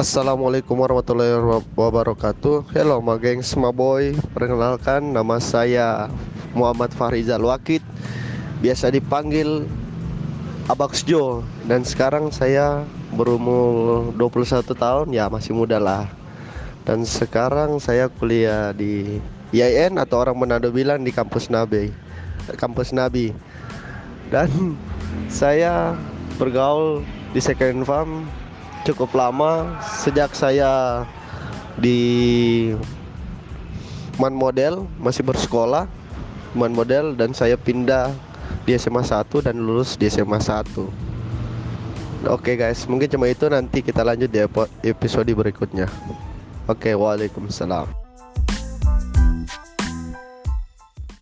Assalamualaikum warahmatullahi wabarakatuh. Hello my gengs, my boy. Perkenalkan nama saya Muhammad Farizal Wakid. Biasa dipanggil Abax Jo Dan sekarang saya berumur 21 tahun. Ya masih muda lah. Dan sekarang saya kuliah di IAIN atau orang Manado bilang di kampus Nabi Kampus Nabi. Dan saya bergaul di second farm cukup lama sejak saya di Man Model masih bersekolah Man Model dan saya pindah di SMA 1 dan lulus di SMA 1 Oke guys, mungkin cuma itu nanti kita lanjut di episode berikutnya. Oke, waalaikumsalam.